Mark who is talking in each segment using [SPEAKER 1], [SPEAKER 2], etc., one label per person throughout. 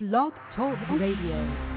[SPEAKER 1] Blog Talk Radio.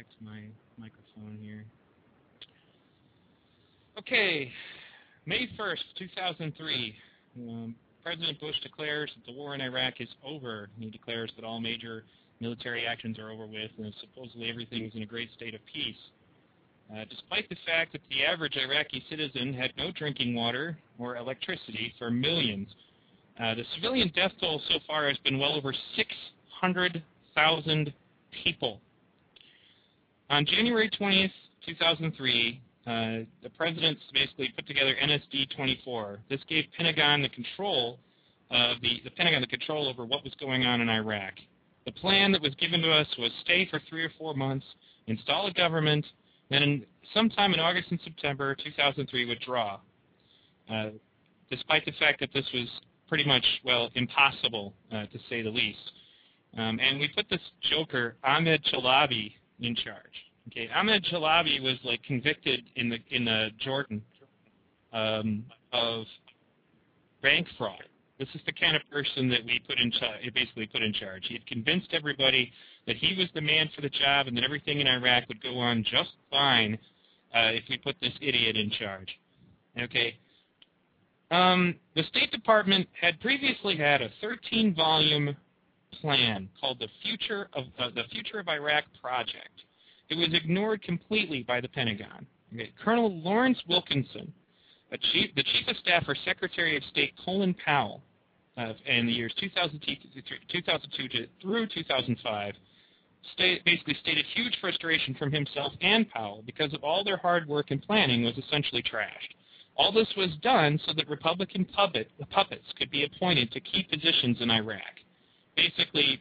[SPEAKER 2] Back to my microphone here. Okay, May 1st, 2003. Um, President Bush declares that the war in Iraq is over. He declares that all major military actions are over with and supposedly everything is in a great state of peace. Uh, despite the fact that the average Iraqi citizen had no drinking water or electricity for millions, uh, the civilian death toll so far has been well over 600,000 people. On January 20th, 2003, uh, the president basically put together NSD-24. This gave Pentagon the control of the, the Pentagon the control over what was going on in Iraq. The plan that was given to us was stay for three or four months, install a government, then sometime in August and September 2003 withdraw. Uh, despite the fact that this was pretty much, well, impossible, uh, to say the least. Um, and we put this joker, Ahmed Chalabi, in charge. Okay, Ahmed Chalabi was like convicted in the in the Jordan um, of bank fraud. This is the kind of person that we put in charge, basically put in charge. He had convinced everybody that he was the man for the job and that everything in Iraq would go on just fine uh, if we put this idiot in charge. Okay. Um, the State Department had previously had a 13-volume plan called the Future of uh, the Future of Iraq Project. It was ignored completely by the Pentagon. Okay. Colonel Lawrence Wilkerson, chief, the Chief of Staff for Secretary of State Colin Powell, uh, in the years 2002 through 2005, state, basically stated huge frustration from himself and Powell because of all their hard work and planning was essentially trashed. All this was done so that Republican puppet, puppets could be appointed to key positions in Iraq basically,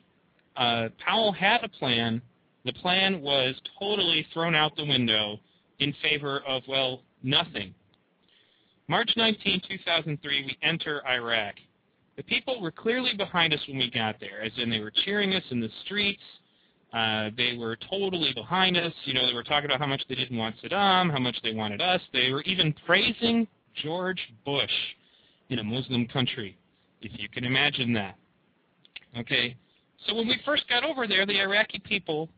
[SPEAKER 2] uh, Powell had a plan. The plan was totally thrown out the window in favor of, well, nothing. March 19, 2003, we enter Iraq. The people were clearly behind us when we got there, as in they were cheering us in the streets. Uh, they were totally behind us. You know, they were talking about how much they didn't want Saddam, how much they wanted us. They were even praising George Bush in a Muslim country, if you can imagine that. Okay, so when we first got over there, the Iraqi people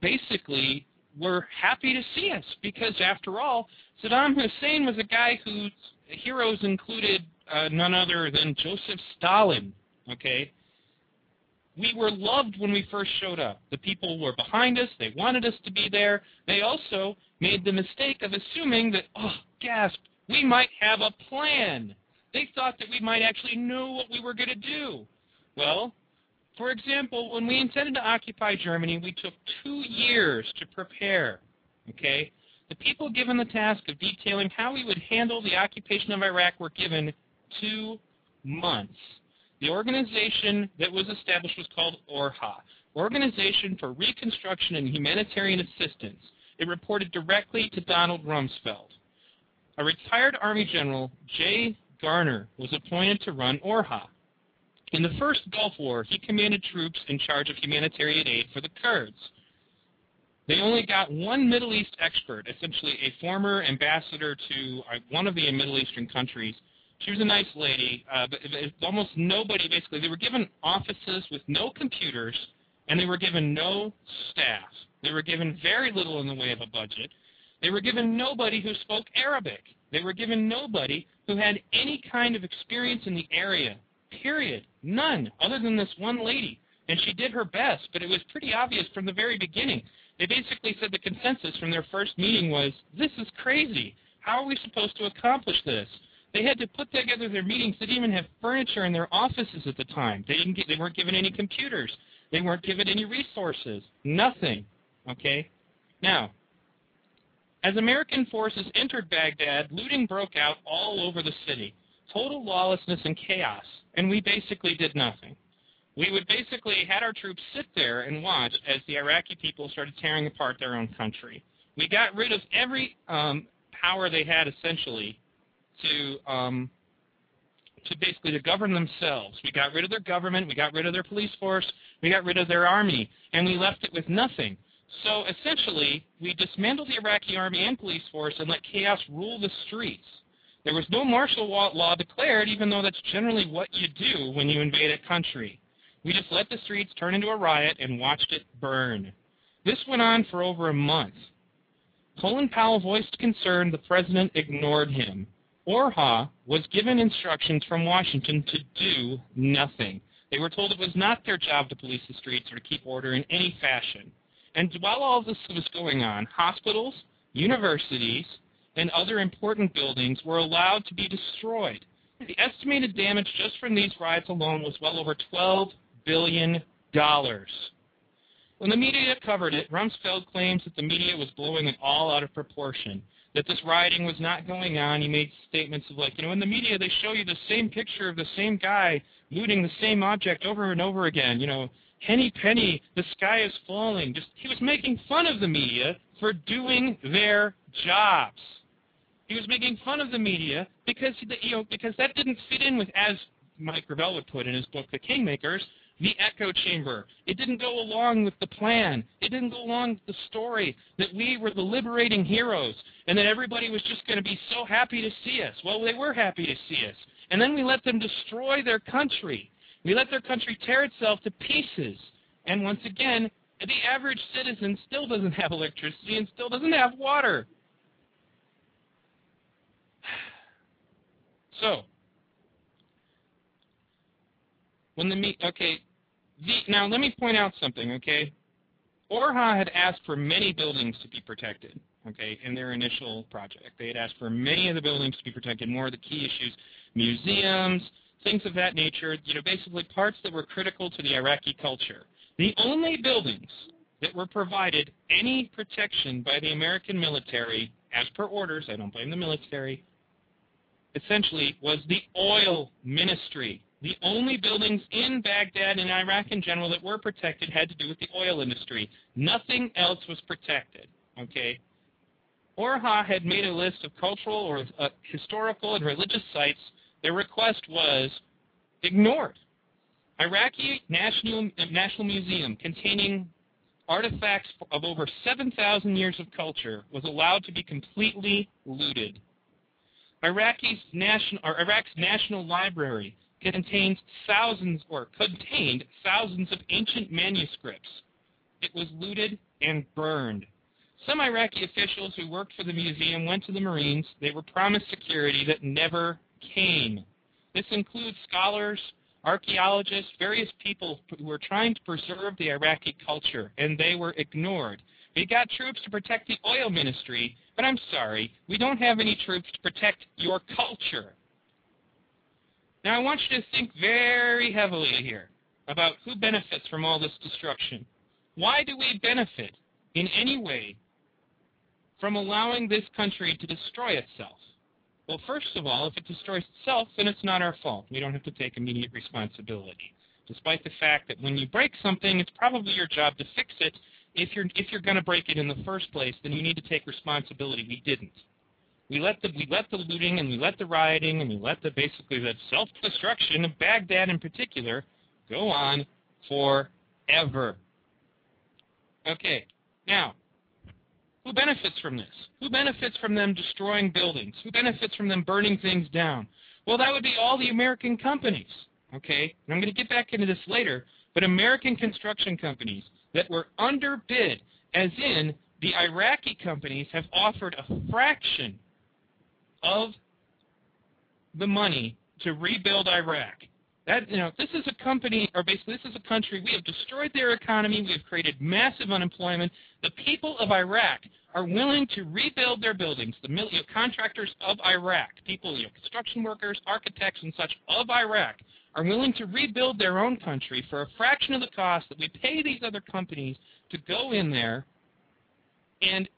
[SPEAKER 2] basically were happy to see us because, after all, Saddam Hussein was a guy whose heroes included uh, none other than Joseph Stalin. Okay, we were loved when we first showed up. The people were behind us. They wanted us to be there. They also made the mistake of assuming that, oh, gasp, we might have a plan. They thought that we might actually know what we were going to do. Well, for example, when we intended to occupy Germany, we took two years to prepare. Okay? The people given the task of detailing how we would handle the occupation of Iraq were given two months. The organization that was established was called ORHA, Organization for Reconstruction and Humanitarian Assistance. It reported directly to Donald Rumsfeld. A retired Army General, J. Garner, was appointed to run ORHA. In the first Gulf War, he commanded troops in charge of humanitarian aid for the Kurds. They only got one Middle East expert, essentially a former ambassador to uh, one of the Middle Eastern countries. She was a nice lady, uh, but almost nobody, basically, they were given offices with no computers, and they were given no staff. They were given very little in the way of a budget. They were given nobody who spoke Arabic. They were given nobody who had any kind of experience in the area. Period. None, other than this one lady. And she did her best, but it was pretty obvious from the very beginning. They basically said the consensus from their first meeting was, this is crazy. How are we supposed to accomplish this? They had to put together their meetings. They didn't even have furniture in their offices at the time. They didn't get, they weren't given any computers. They weren't given any resources. Nothing. Okay? Now, as American forces entered Baghdad, looting broke out all over the city. Total lawlessness and chaos. And we basically did nothing we would basically had our troops sit there and watch as the Iraqi people started tearing apart their own country. We got rid of every um, power they had essentially to um, to basically to govern themselves. We got rid of their government, we got rid of their police force, we got rid of their army, and we left it with nothing. So essentially, we dismantled the Iraqi army and police force and let chaos rule the streets. There was no martial law declared, even though that's generally what you do when you invade a country. We just let the streets turn into a riot and watched it burn. This went on for over a month. Colin Powell voiced concern the president ignored him. ORHA was given instructions from Washington to do nothing. They were told it was not their job to police the streets or to keep order in any fashion. And while all this was going on, hospitals, universities, and other important buildings were allowed to be destroyed. The estimated damage just from these riots alone was well over $12 billion. When the media covered it, Rumsfeld claims that the media was blowing it all out of proportion, that this rioting was not going on. He made statements of like, you know, in the media they show you the same picture of the same guy looting the same object over and over again. You know, Henny Penny, the sky is falling. Just he was making fun of the media for doing their jobs. He was making fun of the media because the, you know because that didn't fit in with as Mike Gravel would put in his book The Kingmakers the echo chamber. It didn't go along with the plan. It didn't go along with the story that we were the liberating heroes and that everybody was just going to be so happy to see us. Well, they were happy to see us. And then we let them destroy their country. We let their country tear itself to pieces. And once again, the average citizen still doesn't have electricity and still doesn't have water. So, when the meet, okay, the, now let me point out something, okay? ORHA had asked for many buildings to be protected, okay, in their initial project. They had asked for many of the buildings to be protected, more of the key issues, museums, things of that nature, you know, basically parts that were critical to the Iraqi culture. The only buildings that were provided any protection by the American military, as per orders, I don't blame the military, essentially was the oil ministry. The only buildings in Baghdad and Iraq in general that were protected had to do with the oil industry. Nothing else was protected. Okay. ORHA had made a list of cultural or uh, historical and religious sites. Their request was ignored. Iraqi National, National Museum, containing artifacts of over 7,000 years of culture, was allowed to be completely looted. Iraq's national, Iraq's National Library, contains thousands or contained thousands of ancient manuscripts. It was looted and burned. Some Iraqi officials who worked for the museum went to the Marines. They were promised security that never came. This includes scholars, archaeologists, various people who were trying to preserve the Iraqi culture, and they were ignored. We got troops to protect the oil ministry, but I'm sorry, we don't have any troops to protect your culture. Now, I want you to think very heavily here about who benefits from all this destruction. Why do we benefit in any way from allowing this country to destroy itself? Well, first of all, if it destroys itself, then it's not our fault. We don't have to take immediate responsibility. Despite the fact that when you break something, it's probably your job to fix it. If you're if you're going to break it in the first place, then you need to take responsibility. We didn't. We let the we let the looting and we let the rioting and we let the basically the self-destruction of Baghdad in particular go on forever. Okay, now who benefits from this? Who benefits from them destroying buildings? Who benefits from them burning things down? Well, that would be all the American companies. Okay? And I'm going to get back into this later, but American construction companies that were underbid, as in the Iraqi companies have offered a fraction of the money to rebuild Iraq. That you know, this is a company, or basically this is a country. We have destroyed their economy. We have created massive unemployment. The people of Iraq are willing to rebuild their buildings. The you contractors of Iraq, people, you know, construction workers, architects, and such of Iraq, are willing to rebuild their own country for a fraction of the cost that we pay these other companies to go in there and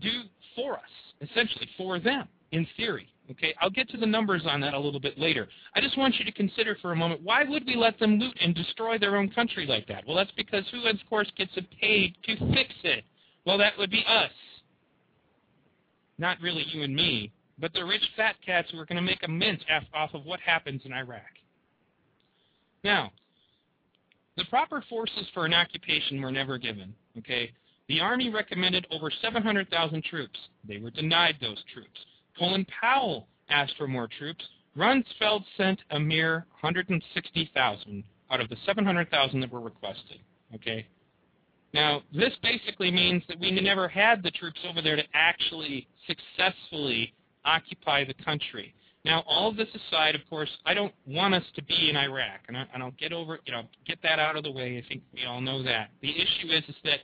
[SPEAKER 2] do for us, essentially for them, in theory. Okay, I'll get to the numbers on that a little bit later. I just want you to consider for a moment, why would we let them loot and destroy their own country like that? Well, that's because who, of course, gets paid to fix it? Well, that would be us. Not really you and me, but the rich fat cats who are going to make a mint off of what happens in Iraq. Now, the proper forces for an occupation were never given. Okay, the Army recommended over 700,000 troops. They were denied those troops. Colin Powell asked for more troops. Rumsfeld sent a mere 160,000 out of the 700,000 that were requested. Okay. Now, this basically means that we never had the troops over there to actually successfully occupy the country. Now, all of this aside, of course, I don't want us to be in Iraq, and, I, and I'll get over, you know, get that out of the way. I think we all know that. The issue is, is that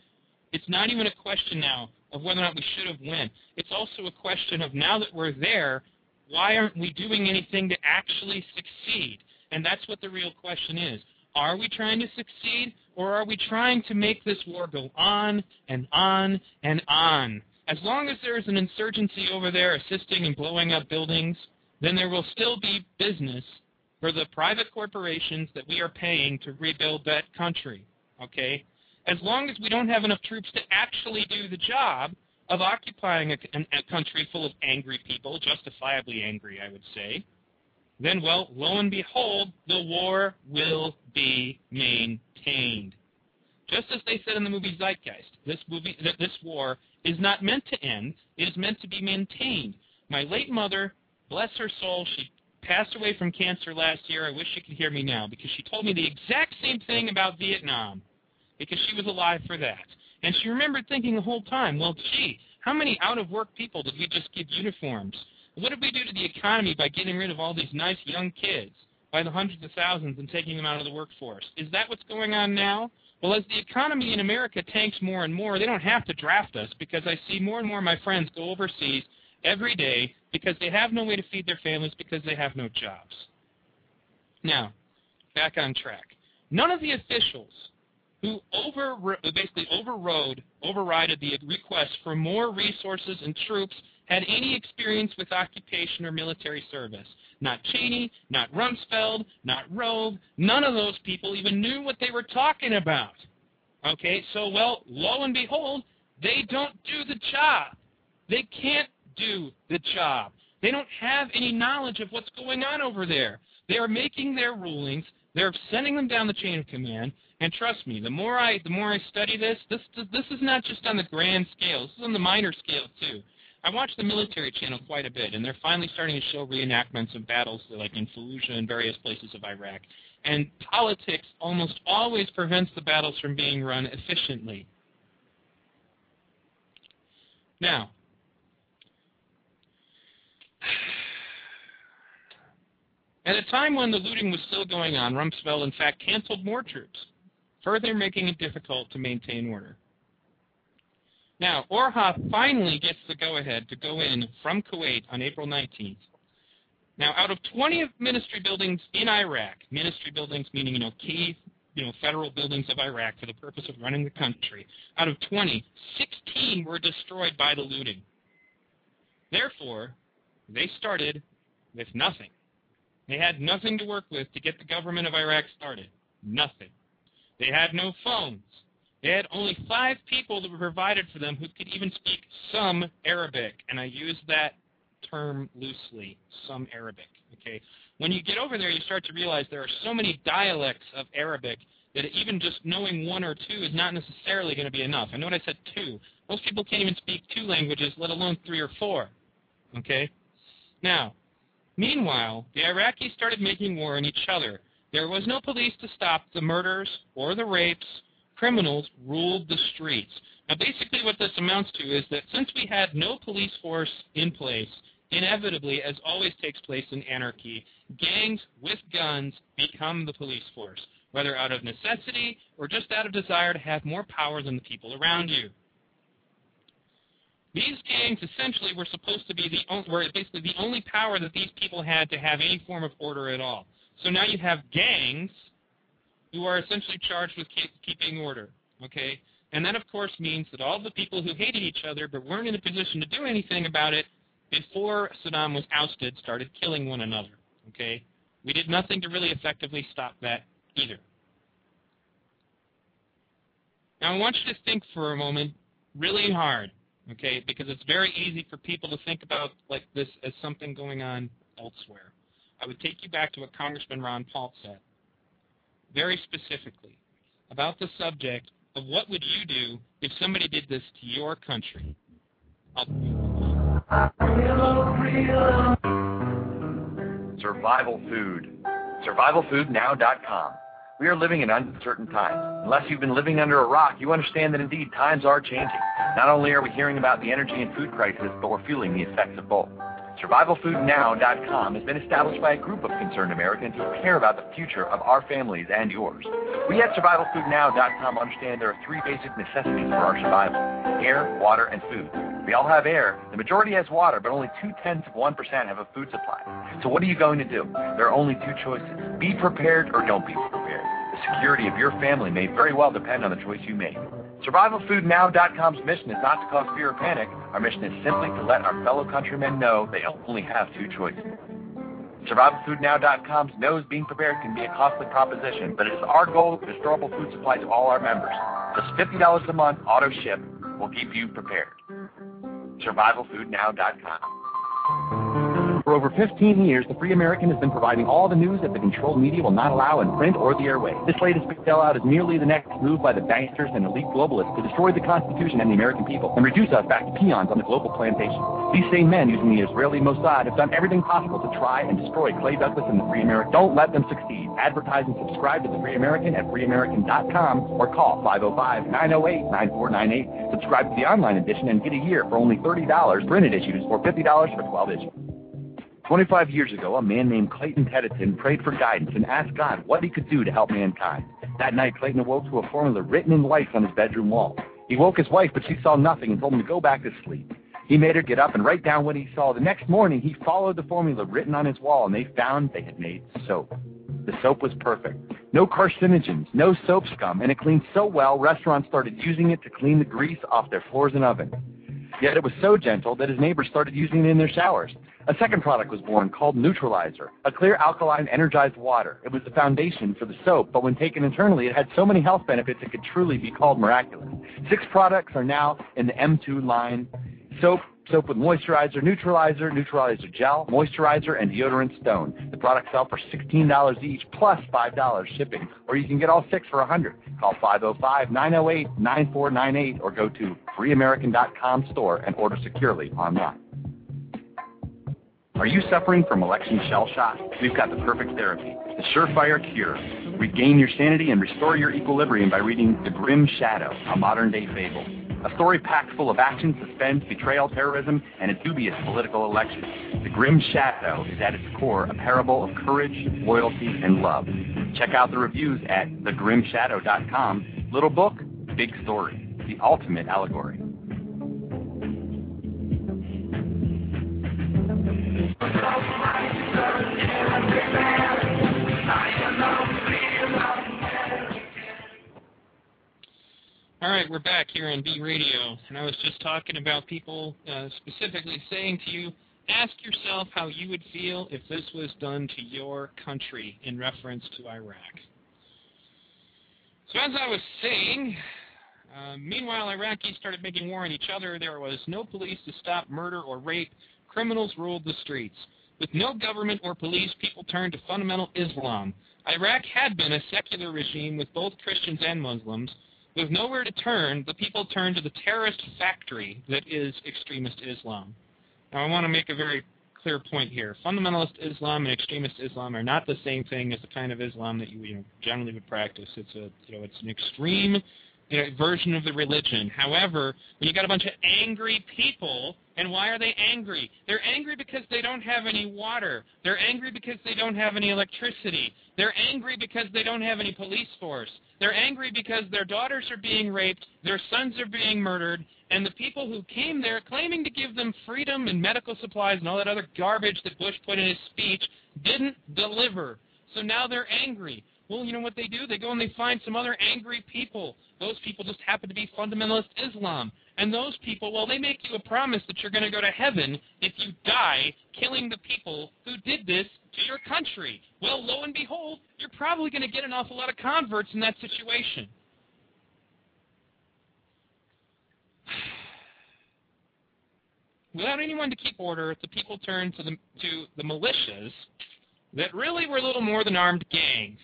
[SPEAKER 2] it's not even a question now of whether or not we should have won. It's also a question of now that we're there, why aren't we doing anything to actually succeed? And that's what the real question is. Are we trying to succeed, or are we trying to make this war go on and on and on? As long as there is an insurgency over there assisting in blowing up buildings, then there will still be business for the private corporations that we are paying to rebuild that country. Okay? as long as we don't have enough troops to actually do the job of occupying a, a, country full of angry people, justifiably angry, I would say, then, well, lo and behold, the war will be maintained. Just as they said in the movie Zeitgeist, this movie, this war is not meant to end; it is meant to be maintained. My late mother, bless her soul, she passed away from cancer last year. I wish she could hear me now because she told me the exact same thing about Vietnam because she was alive for that. And she remembered thinking the whole time, well, gee, how many out-of-work people did we just give uniforms? What did we do to the economy by getting rid of all these nice young kids by the hundreds of thousands and taking them out of the workforce? Is that what's going on now? Well, as the economy in America tanks more and more, they don't have to draft us because I see more and more of my friends go overseas every day because they have no way to feed their families because they have no jobs. Now, back on track. None of the officials who over, basically overrode, overrided the request for more resources and troops had any experience with occupation or military service. Not Cheney, not Rumsfeld, not Rove, none of those people even knew what they were talking about. Okay, so, well, lo and behold, they don't do the job. They can't do the job. They don't have any knowledge of what's going on over there. They are making their rulings. They're sending them down the chain of command. And trust me, the more I the more I study this, this this is not just on the grand scale. This is on the minor scale too. I watch the military channel quite a bit, and they're finally starting to show reenactments of battles like in Fallujah and various places of Iraq. And politics almost always prevents the battles from being run efficiently. Now, At a time when the looting was still going on, Rumsfeld in fact canceled more troops, further making it difficult to maintain order. Now, ORHA finally gets the go-ahead to go in from Kuwait on April 19th. Now, out of 20 ministry buildings in Iraq, ministry buildings meaning, you know, key, you know, federal buildings of Iraq for the purpose of running the country, out of 20, 16 were destroyed by the looting. Therefore, they started with nothing. They had nothing to work with to get the government of Iraq started. Nothing. They had no phones. They had only five people that were provided for them who could even speak some Arabic, and I use that term loosely, some Arabic. Okay, when you get over there, you start to realize there are so many dialects of Arabic that even just knowing one or two is not necessarily going to be enough. I know what I said two. Most people can't even speak two languages, let alone three or four. Okay? Now, meanwhile, the Iraqis started making war on each other. There was no police to stop the murders or the rapes. Criminals ruled the streets. Now, basically what this amounts to is that since we had no police force in place, inevitably, as always takes place in anarchy, gangs with guns become the police force, whether out of necessity or just out of desire to have more power than the people around you. These gangs essentially were supposed to be the were basically the only power that these people had to have any form of order at all. So now you have gangs who are essentially charged with keep, keeping order. Okay, and that of course means that all the people who hated each other but weren't in a position to do anything about it before Saddam was ousted started killing one another. Okay, we did nothing to really effectively stop that either. Now I want you to think for a moment really hard, okay, because it's very easy for people to think about like this as something going on elsewhere. I would take you back to what Congressman Ron Paul said, very specifically, about the subject of what would you do if somebody did this to your country.
[SPEAKER 3] Survival food. SurvivalFoodNow.com. We are living in uncertain times. Unless you've been living under a rock, you understand that indeed times are changing. Not only are we hearing about the energy and food crisis, but we're feeling the effects of both. SurvivalFoodNow.com has been established by a group of concerned Americans who care about the future of our families and yours. We at SurvivalFoodNow.com understand there are three basic necessities for our survival air, water, and food. We all have air. The majority has water, but only two tenths of 1% have a food supply. So what are you going to do? There are only two choices be prepared or don't be prepared. The security of your family may very well depend on the choice you make. SurvivalFoodNow.com's mission is not to cause fear or panic. Our mission is simply to let our fellow countrymen know they only have two choices. SurvivalFoodNow.com's knows being prepared can be a costly proposition, but it is our goal to restore food supply to all our members. Just $50 a month, auto ship, will keep you prepared. SurvivalFoodNow.com. For over 15 years, the Free American has been providing all the news that the controlled media will not allow in print or the airways. This latest big sellout is merely the next move by the banksters and elite globalists to destroy the Constitution and the American people and reduce us back to peons on the global plantation. These same men, using the Israeli Mossad, have done everything possible to try and destroy Clay Douglas and the Free American. Don't let them succeed. Advertise and subscribe to the Free American at freeamerican.com or call 505-908-9498. Subscribe to the online edition and get a year for only $30 printed issues or $50 for 12 issues. 25 years ago, a man named Clayton Tedeton prayed for guidance and asked God what he could do to help mankind. That night, Clayton awoke to a formula written in lights on his bedroom wall. He woke his wife, but she saw nothing and told him to go back to sleep. He made her get up and write down what he saw. The next morning, he followed the formula written on his wall, and they found they had made soap. The soap was perfect. No carcinogens, no soap scum, and it cleaned so well, restaurants started using it to clean the grease off their floors and ovens. Yet it was so gentle that his neighbors started using it in their showers. A second product was born called Neutralizer, a clear alkaline energized water. It was the foundation for the soap, but when taken internally, it had so many health benefits it could truly be called miraculous. Six products are now in the M2 line. Soap, soap with moisturizer, neutralizer, neutralizer gel, moisturizer, and deodorant stone. The products sell for $16 each plus $5 shipping, or you can get all six for 100 Call 505-908-9498 or go to freeamerican.com store and order securely online. Are you suffering from election shell shock? We've got the perfect therapy, the surefire cure. Regain your sanity and restore your equilibrium by reading The Grim Shadow, a modern day fable. A story packed full of action, suspense, betrayal, terrorism, and a dubious political election. The Grim Shadow is at its core a parable of courage, loyalty, and love. Check out the reviews at thegrimshadow.com. Little book, big story. The ultimate allegory.
[SPEAKER 2] All right, we're back here on B Radio, and I was just talking about people uh, specifically saying to you, ask yourself how you would feel if this was done to your country in reference to Iraq. So as I was saying, uh, meanwhile Iraqis started making war on each other. There was no police to stop murder or rape. Criminals ruled the streets. With no government or police, people turned to fundamental Islam. Iraq had been a secular regime with both Christians and Muslims. With nowhere to turn, the people turn to the terrorist factory that is extremist Islam. Now, I want to make a very clear point here. Fundamentalist Islam and extremist Islam are not the same thing as the kind of Islam that you, you know, generally would practice. It's a, you know, it's an extreme you know, version of the religion. However, when you got a bunch of angry people, and why are they angry? They're angry because they don't have any water. They're angry because they don't have any electricity. They're angry because they don't have any police force. They're angry because their daughters are being raped, their sons are being murdered, and the people who came there claiming to give them freedom and medical supplies and all that other garbage that Bush put in his speech didn't deliver. So now they're angry. Well, you know what they do? They go and they find some other angry people. Those people just happen to be fundamentalist Islam. And those people, well, they make you a promise that you're going to go to heaven if you die killing the people who did this to your country. Well, lo and behold, you're probably going to get an awful lot of converts in that situation. Without anyone to keep order, the people turned to the, to the militias that really were little more than armed gangs.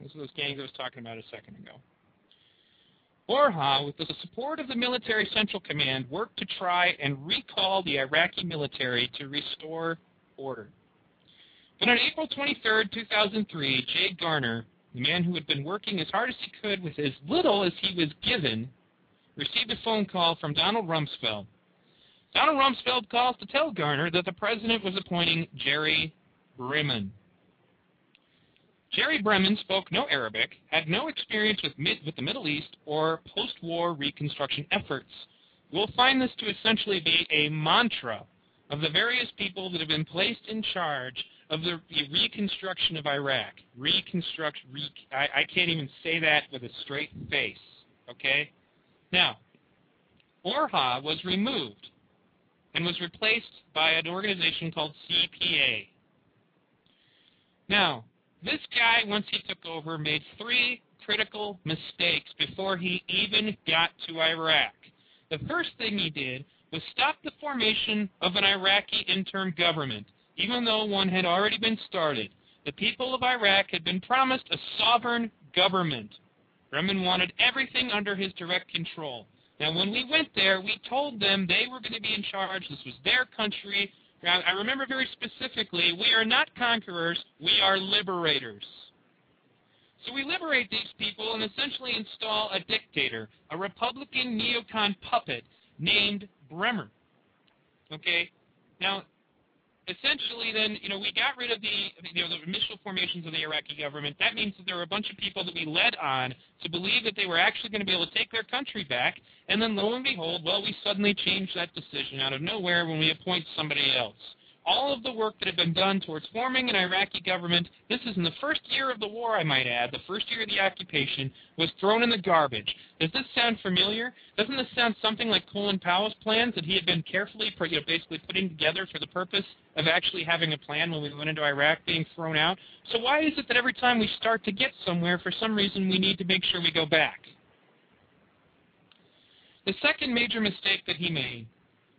[SPEAKER 2] Those are those gangs I was talking about a second ago. Orha, with the support of the Military Central Command, worked to try and recall the Iraqi military to restore order. But on April 23, 2003, Jay Garner, the man who had been working as hard as he could with as little as he was given, received a phone call from Donald Rumsfeld. Donald Rumsfeld calls to tell Garner that the president was appointing Jerry Bremer. Jerry Bremer spoke no Arabic, had no experience with, mid, with the Middle East or post-war reconstruction efforts. We'll find this to essentially be a mantra of the various people that have been placed in charge of the, reconstruction of Iraq. Reconstruct, re, I, I can't even say that with a straight face, okay? Now, Orha was removed and was replaced by an organization called CPA. Now, this guy, once he took over, made three critical mistakes before he even got to Iraq. The first thing he did was stop the formation of an Iraqi interim government, even though one had already been started. The people of Iraq had been promised a sovereign government. Bremer wanted everything under his direct control. Now, when we went there, we told them they were going to be in charge. This was their country. I remember very specifically, we are not conquerors, we are liberators. So we liberate these people and essentially install a dictator, a Republican neocon puppet named Bremer. Okay? Now, essentially then, you know, we got rid of the, you know, the initial formations of the Iraqi government. That means that there were a bunch of people that we led on to believe that they were actually going to be able to take their country back. And then lo and behold, well, we suddenly changed that decision out of nowhere when we appoint somebody else all of the work that had been done towards forming an Iraqi government, this is in the first year of the war, I might add, the first year of the occupation, was thrown in the garbage. Does this sound familiar? Doesn't this sound something like Colin Powell's plans that he had been carefully, you know, basically putting together for the purpose of actually having a plan when we went into Iraq being thrown out? So why is it that every time we start to get somewhere, for some reason, we need to make sure we go back? The second major mistake that he made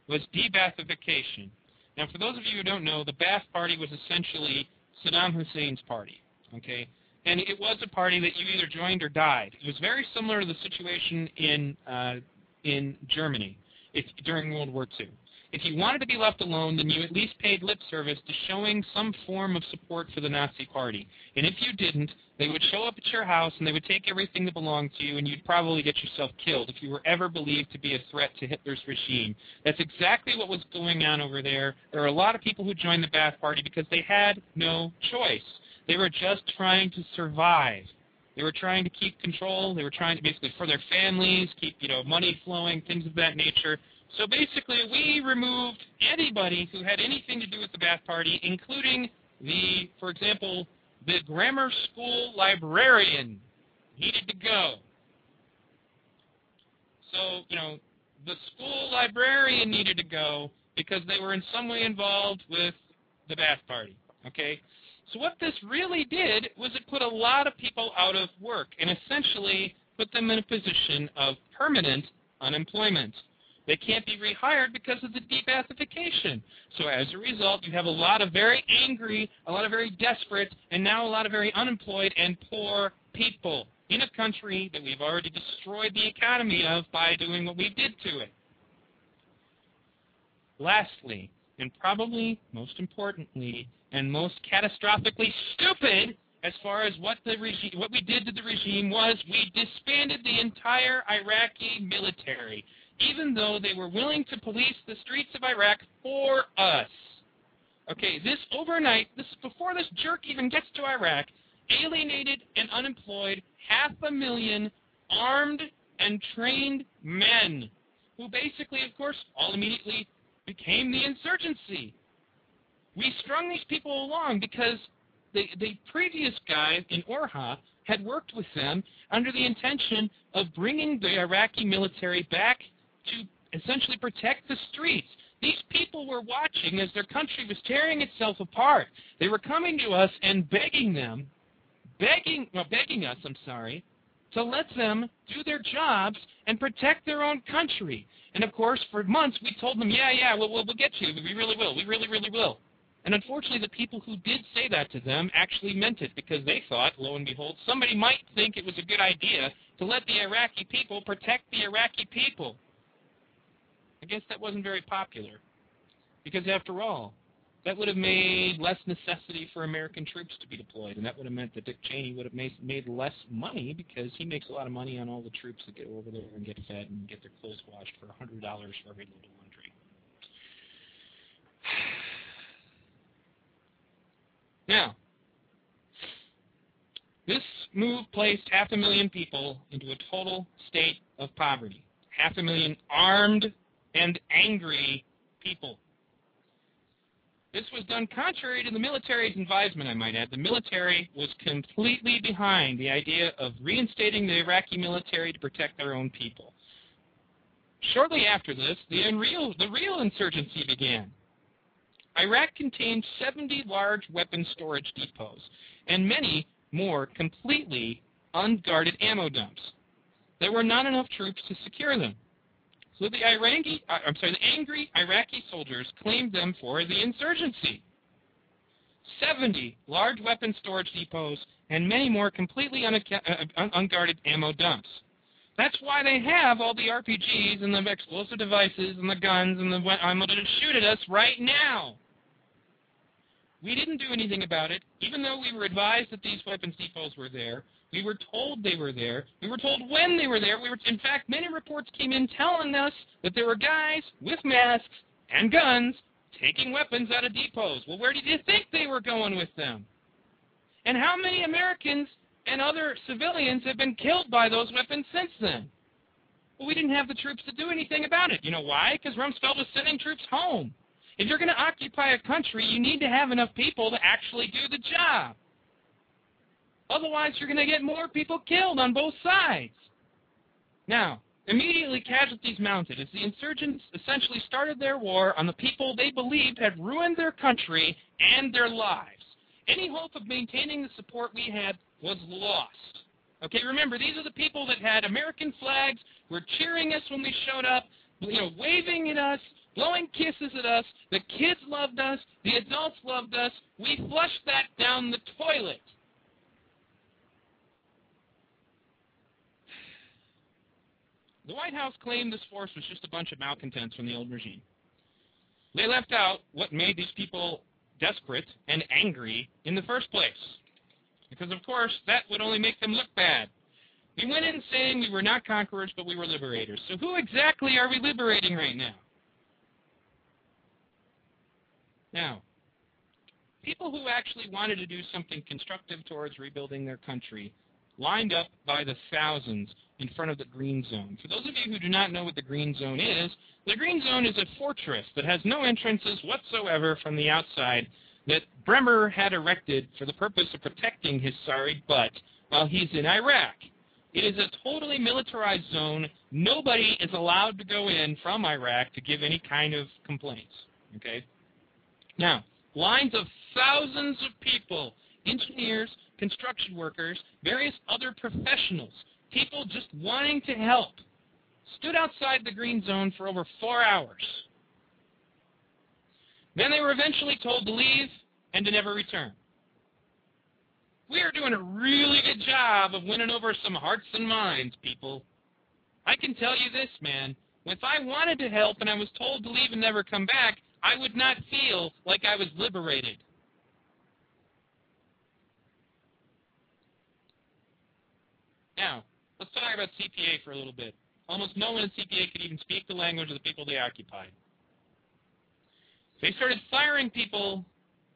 [SPEAKER 2] was de-Baathification. Now, for those of you who don't know, the Ba'ath Party was essentially Saddam Hussein's party. Okay, and it was a party that you either joined or died. It was very similar to the situation in uh, in Germany if, during World War II. If you wanted to be left alone, then you at least paid lip service to showing some form of support for the Nazi Party. And if you didn't, they would show up at your house and they would take everything that belonged to you, and you'd probably get yourself killed if you were ever believed to be a threat to Hitler's regime. That's exactly what was going on over there. There are a lot of people who joined the Ba'ath Party because they had no choice. They were just trying to survive. They were trying to keep control. They were trying to basically for their families, keep you know money flowing, things of that nature. So basically, we removed anybody who had anything to do with the Ba'ath Party, including the, for example, the grammar school librarian needed to go. So, you know, the school librarian needed to go because they were in some way involved with the Ba'ath Party. Okay? So what this really did was it put a lot of people out of work and essentially put them in a position of permanent unemployment. They can't be rehired because of the de-Baathification. So as a result, you have a lot of very angry, a lot of very desperate, and now a lot of very unemployed and poor people in a country that we've already destroyed the economy of by doing what we did to it. Lastly, and probably most importantly, and most catastrophically stupid as far as what the regime, what we did to the regime was we disbanded the entire Iraqi military even though they were willing to police the streets of Iraq for us. Okay, this overnight, this before this jerk even gets to Iraq, alienated and unemployed half a million armed and trained men, who basically, of course, all immediately became the insurgency. We strung these people along because the, the previous guy in Orha had worked with them under the intention of bringing the Iraqi military back to essentially protect the streets. These people were watching as their country was tearing itself apart. They were coming to us and begging them, begging, well, begging us, I'm sorry, to let them do their jobs and protect their own country. And of course, for months we told them, yeah, yeah, we'll, we'll, we'll get you. We really will. We really, really will. And unfortunately, the people who did say that to them actually meant it because they thought, lo and behold, somebody might think it was a good idea to let the Iraqi people protect the Iraqi people. I guess that wasn't very popular. Because after all, that would have made less necessity for American troops to be deployed, and that would have meant that Dick Cheney would have made, less money because he makes a lot of money on all the troops that get over there and get fed and get their clothes washed for $100 for every load of laundry. Now, this move placed half a million people into a total state of poverty. Half a million armed and angry people. This was done contrary to the military's advisement, I might add. The military was completely behind the idea of reinstating the Iraqi military to protect their own people. Shortly after this, the, unreal, the real insurgency began. Iraq contained 70 large weapon storage depots and many more completely unguarded ammo dumps. There were not enough troops to secure them. So the Iraqi, uh, I'm sorry, the angry Iraqi soldiers claimed them for the insurgency. 70 large weapon storage depots and many more completely uh, unguarded ammo dumps. That's why they have all the RPGs and the explosive devices and the guns and the ammo to shoot at us right now. We didn't do anything about it, even though we were advised that these weapons depots were there. We were told they were there. We were told when they were there. We were, in fact, many reports came in telling us that there were guys with masks and guns taking weapons out of depots. Well, where did you think they were going with them? And how many Americans and other civilians have been killed by those weapons since then? Well, we didn't have the troops to do anything about it. You know why? Because Rumsfeld was sending troops home. If you're going to occupy a country, you need to have enough people to actually do the job. Otherwise, you're going to get more people killed on both sides. Now, immediately casualties mounted as the insurgents essentially started their war on the people they believed had ruined their country and their lives. Any hope of maintaining the support we had was lost. Okay, remember, these are the people that had American flags, were cheering us when we showed up, you know, waving at us, blowing kisses at us. The kids loved us. The adults loved us. We flushed that down the toilet. The White House claimed this force was just a bunch of malcontents from the old regime. they left out what made these people desperate and angry in the first place. Because, of course, that would only make them look bad. We went in saying we were not conquerors, but we were liberators. So who exactly are we liberating right now? Now, people who actually wanted to do something constructive towards rebuilding their country lined up by the thousands in front of the Green Zone. For those of you who do not know what the Green Zone is, the Green Zone is a fortress that has no entrances whatsoever from the outside that Bremer had erected for the purpose of protecting his sorry butt while he's in Iraq. It is a totally militarized zone. Nobody is allowed to go in from Iraq to give any kind of complaints. Okay? Now, lines of thousands of people, engineers, construction workers, various other professionals, people just wanting to help, stood outside the green zone for over four hours. Then they were eventually told to leave and to never return. We are doing a really good job of winning over some hearts and minds, people. I can tell you this, man. If I wanted to help and I was told to leave and never come back, I would not feel like I was liberated. Now, let's talk about CPA for a little bit. Almost no one in CPA could even speak the language of the people they occupied. They started firing people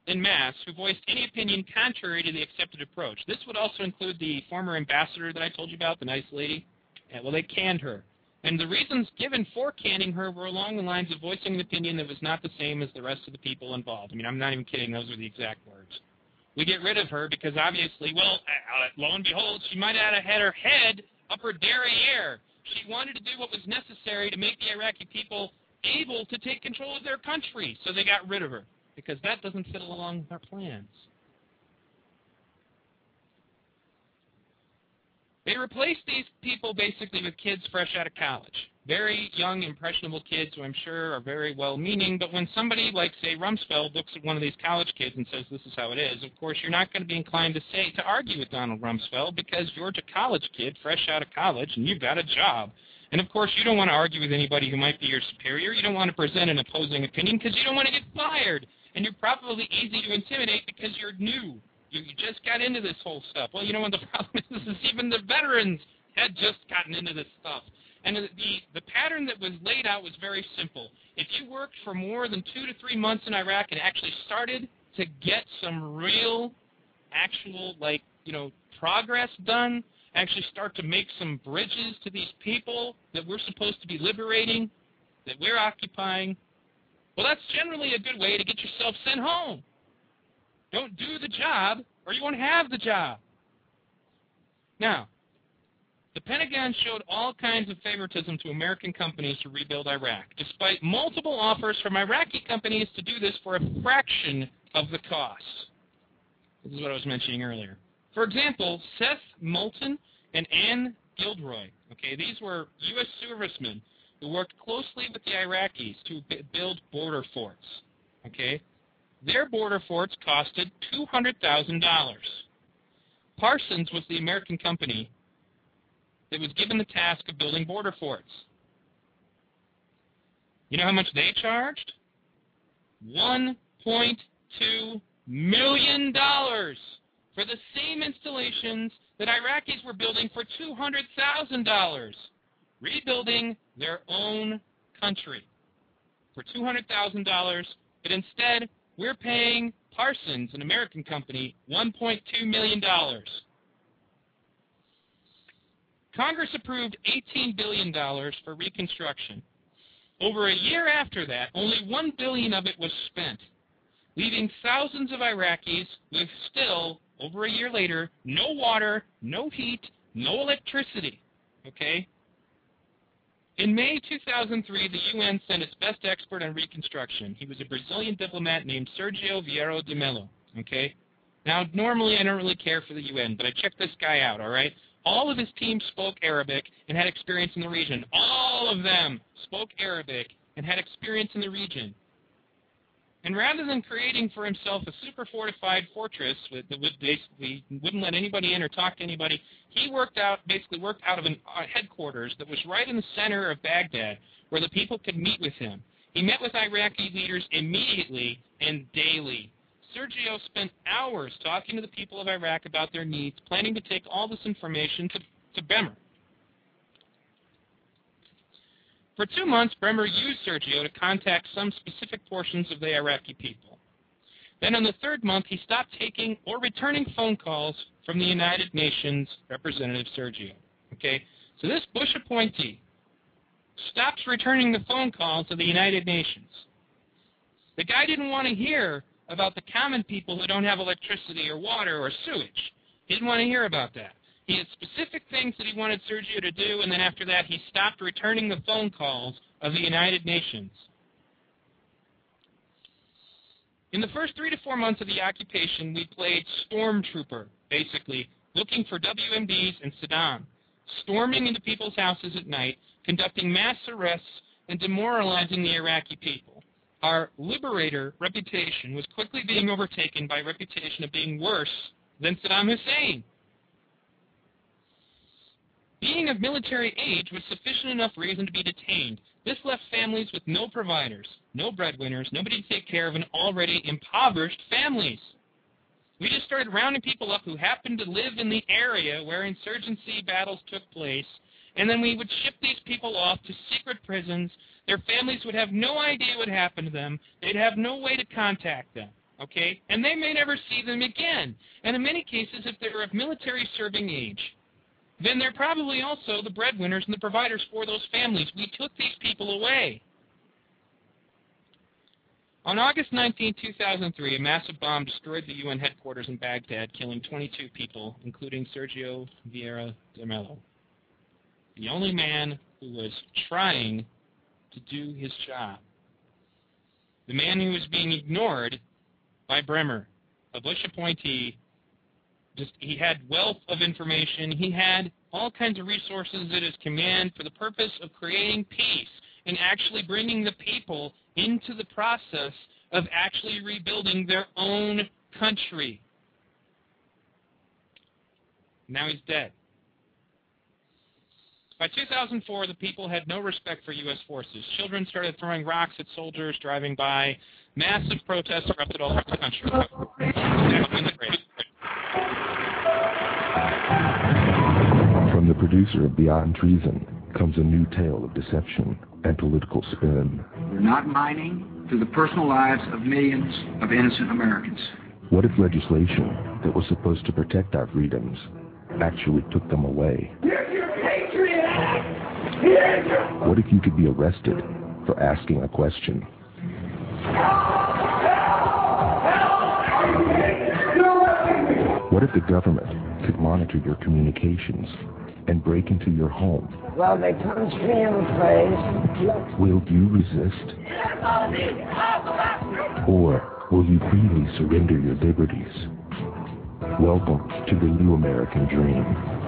[SPEAKER 2] in mass who voiced any opinion contrary to the accepted approach. This would also include the former ambassador that I told you about, the nice lady. Yeah, well, they canned her. And the reasons given for canning her were along the lines of voicing an opinion that was not the same as the rest of the people involved. I mean, I'm not even kidding. Those are the exact words. We get rid of her because obviously, well, uh, uh lo and behold, she might have had her head up her derriere. She wanted to do what was necessary to make the Iraqi people able to take control of their country, so they got rid of her because that doesn't fit along with our plans. They replaced these people basically with kids fresh out of college. Very young, impressionable kids who I'm sure are very well meaning, but when somebody like, say, Rumsfeld looks at one of these college kids and says this is how it is, of course you're not going to be inclined to say to argue with Donald Rumsfeld because you're a college kid fresh out of college and you've got a job. And of course, you don't want to argue with anybody who might be your superior. You don't want to present an opposing opinion because you don't want to get fired. And you're probably easy to intimidate because you're new. You just got into this whole stuff. Well, you know what the problem is? Is even the veterans had just gotten into this stuff. And the, the pattern that was laid out was very simple. If you worked for more than two to three months in Iraq and actually started to get some real, actual, like, you know, progress done, actually start to make some bridges to these people that we're supposed to be liberating, that we're occupying, well, that's generally a good way to get yourself sent home. Don't do the job, or you won't have the job. Now, the Pentagon showed all kinds of favoritism to American companies to rebuild Iraq, despite multiple offers from Iraqi companies to do this for a fraction of the cost. This is what I was mentioning earlier. For example, Seth Moulton and Ann Gilroy, okay, these were U.S. servicemen who worked closely with the Iraqis to build border forts. Okay, their border forts costed two hundred thousand dollars. Parsons was the American company that was given the task of building border forts. You know how much they charged? One point two million dollars for the same installations that Iraqis were building for two hundred thousand dollars rebuilding their own country for $200,000, but instead we're paying Parsons, an American company, $1.2 million. Congress approved $18 billion for reconstruction. Over a year after that, only 1 billion of it was spent, leaving thousands of Iraqis with still, over a year later, no water, no heat, no electricity. Okay? In May 2003, the UN sent its best expert on reconstruction. He was a Brazilian diplomat named Sergio Vieira de Mello. Okay? Now, normally I don't really care for the UN, but I checked this guy out, all right? All of his team spoke Arabic and had experience in the region. All of them spoke Arabic and had experience in the region. And rather than creating for himself a super fortified fortress that would basically wouldn't let anybody in or talk to anybody, he worked out basically worked out of a uh, headquarters that was right in the center of Baghdad, where the people could meet with him. He met with Iraqi leaders immediately and daily. Sergio spent hours talking to the people of Iraq about their needs, planning to take all this information to, to Bremer. For two months, Bremer used Sergio to contact some specific portions of the Iraqi people. Then in the third month, he stopped taking or returning phone calls from the United Nations representative Sergio. Okay, so this Bush appointee stops returning the phone calls to the United Nations. The guy didn't want to hear about the common people who don't have electricity or water or sewage. He didn't want to hear about that. He had specific things that he wanted Sergio to do, and then after that, he stopped returning the phone calls of the United Nations. In the first three to four months of the occupation, we played stormtrooper, basically, looking for WMDs in Saddam, storming into people's houses at night, conducting mass arrests, and demoralizing the Iraqi people. Our liberator reputation was quickly being overtaken by a reputation of being worse than Saddam Hussein. Being of military age was sufficient enough reason to be detained. This left families with no providers, no breadwinners, nobody to take care of an already impoverished families. We just started rounding people up who happened to live in the area where insurgency battles took place, and then we would ship these people off to secret prisons. Their families would have no idea what happened to them. They'd have no way to contact them. Okay? And they may never see them again. And in many cases, if they're of military serving age, then they're probably also the breadwinners and the providers for those families. We took these people away. On August 19, 2003, a massive bomb destroyed the UN headquarters in Baghdad, killing 22 people, including Sergio Vieira de Mello, the only man who was trying to do his job. The man who was being ignored by Bremer, a Bush appointee just he had wealth of information. He had all kinds of resources at his command for the purpose of creating peace and actually bringing the people into the process of actually rebuilding their own country. Now he's dead. By 2004, the people had no respect for U.S. forces. Children started throwing rocks at soldiers driving by. Massive protests erupted all over the country.
[SPEAKER 4] From the producer of Beyond Treason comes a new tale of deception and political spin.
[SPEAKER 5] We're not mining through the personal lives of millions of innocent Americans.
[SPEAKER 4] What if legislation that was supposed to protect our freedoms actually took them away? What if you could be arrested for asking a question? What if the government could monitor your communications and break into your home?
[SPEAKER 6] Well, they punched me in the face.
[SPEAKER 4] Will you resist? Or will you freely surrender your liberties? Welcome to the new American dream.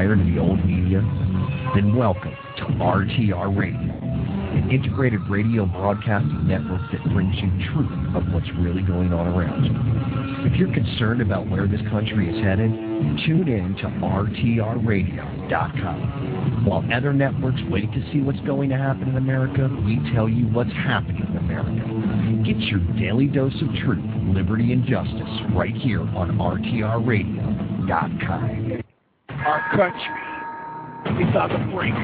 [SPEAKER 7] Tired of the old media? Then welcome to RTR Radio, an integrated radio broadcasting network that brings you truth of what's really going on around you. If you're concerned about where this country is headed, tune in to RTRRadio.com. While other networks wait to see what's going to happen in America, we tell you what's happening in America. Get your daily dose of truth, liberty, and justice right here on RTRRadio.com.
[SPEAKER 8] Our country is on the brink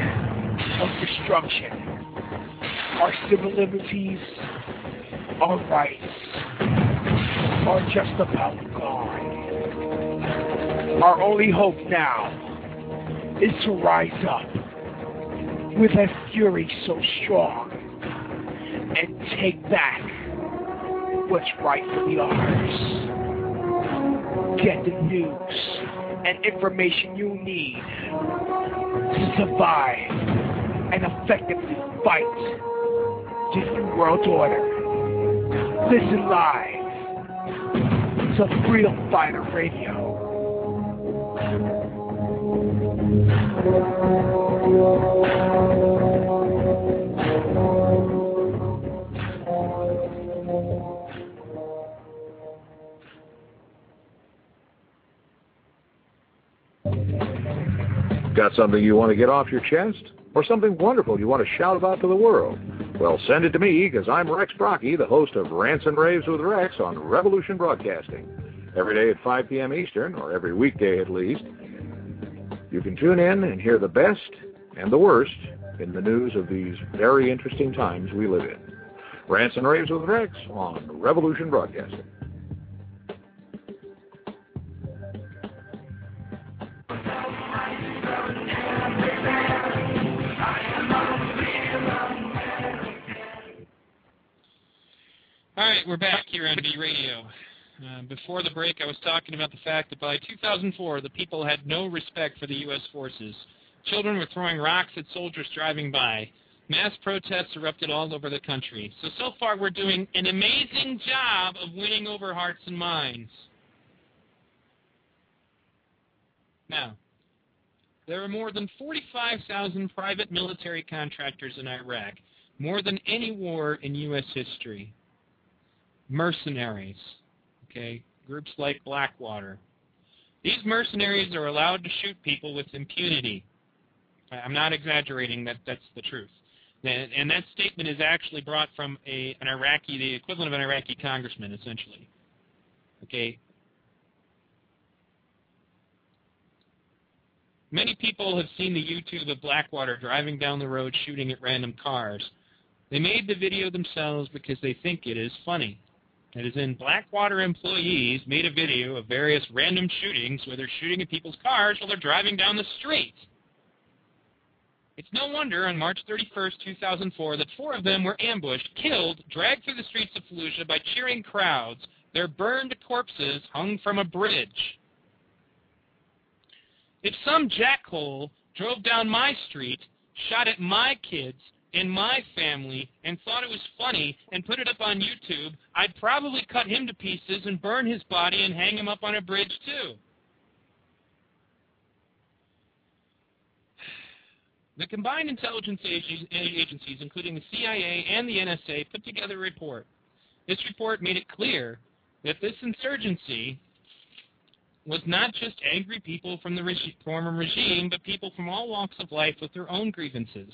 [SPEAKER 8] of destruction. Our civil liberties, our rights are just about gone. Our only hope now is to rise up with a fury so strong and take back what's rightfully ours. Get the news and information you need to survive and effectively fight New World Order. Listen live to Freedom Fighter Radio.
[SPEAKER 9] Got something you want to get off your chest? Or something wonderful you want to shout about to the world? Well, send it to me because I'm Rex Brocky, the host of Rants and Raves with Rex on Revolution Broadcasting. Every day at 5 p.m. Eastern, or every weekday at least, you can tune in and hear the best and the worst in the news of these very interesting times we live in. Rants and Raves with Rex on Revolution Broadcasting.
[SPEAKER 2] Here on B Radio. Uh, before the break, I was talking about the fact that by 2004, the people had no respect for the U.S. forces. Children were throwing rocks at soldiers driving by. Mass protests erupted all over the country. So, so far, we're doing an amazing job of winning over hearts and minds. Now, there are more than 45,000 private military contractors in Iraq, more than any war in U.S. history. Mercenaries, okay, groups like Blackwater. These mercenaries are allowed to shoot people with impunity. I'm not exaggerating. That that's the truth. And, and that statement is actually brought from a, an Iraqi, the equivalent of an Iraqi congressman, essentially. Okay. Many people have seen the YouTube of Blackwater driving down the road shooting at random cars. They made the video themselves because they think it is funny. It is in Blackwater employees made a video of various random shootings where they're shooting at people's cars while they're driving down the street. It's no wonder on March 31st, 2004, that four of them were ambushed, killed, dragged through the streets of Fallujah by cheering crowds, their burned corpses hung from a bridge. If some jackhole drove down my street, shot at my kids and my family, and thought it was funny and put it up on YouTube, I'd probably cut him to pieces and burn his body and hang him up on a bridge too. The combined intelligence agencies, including the CIA and the NSA, put together a report. This report made it clear that this insurgency was not just angry people from the regi former regime, but people from all walks of life with their own grievances.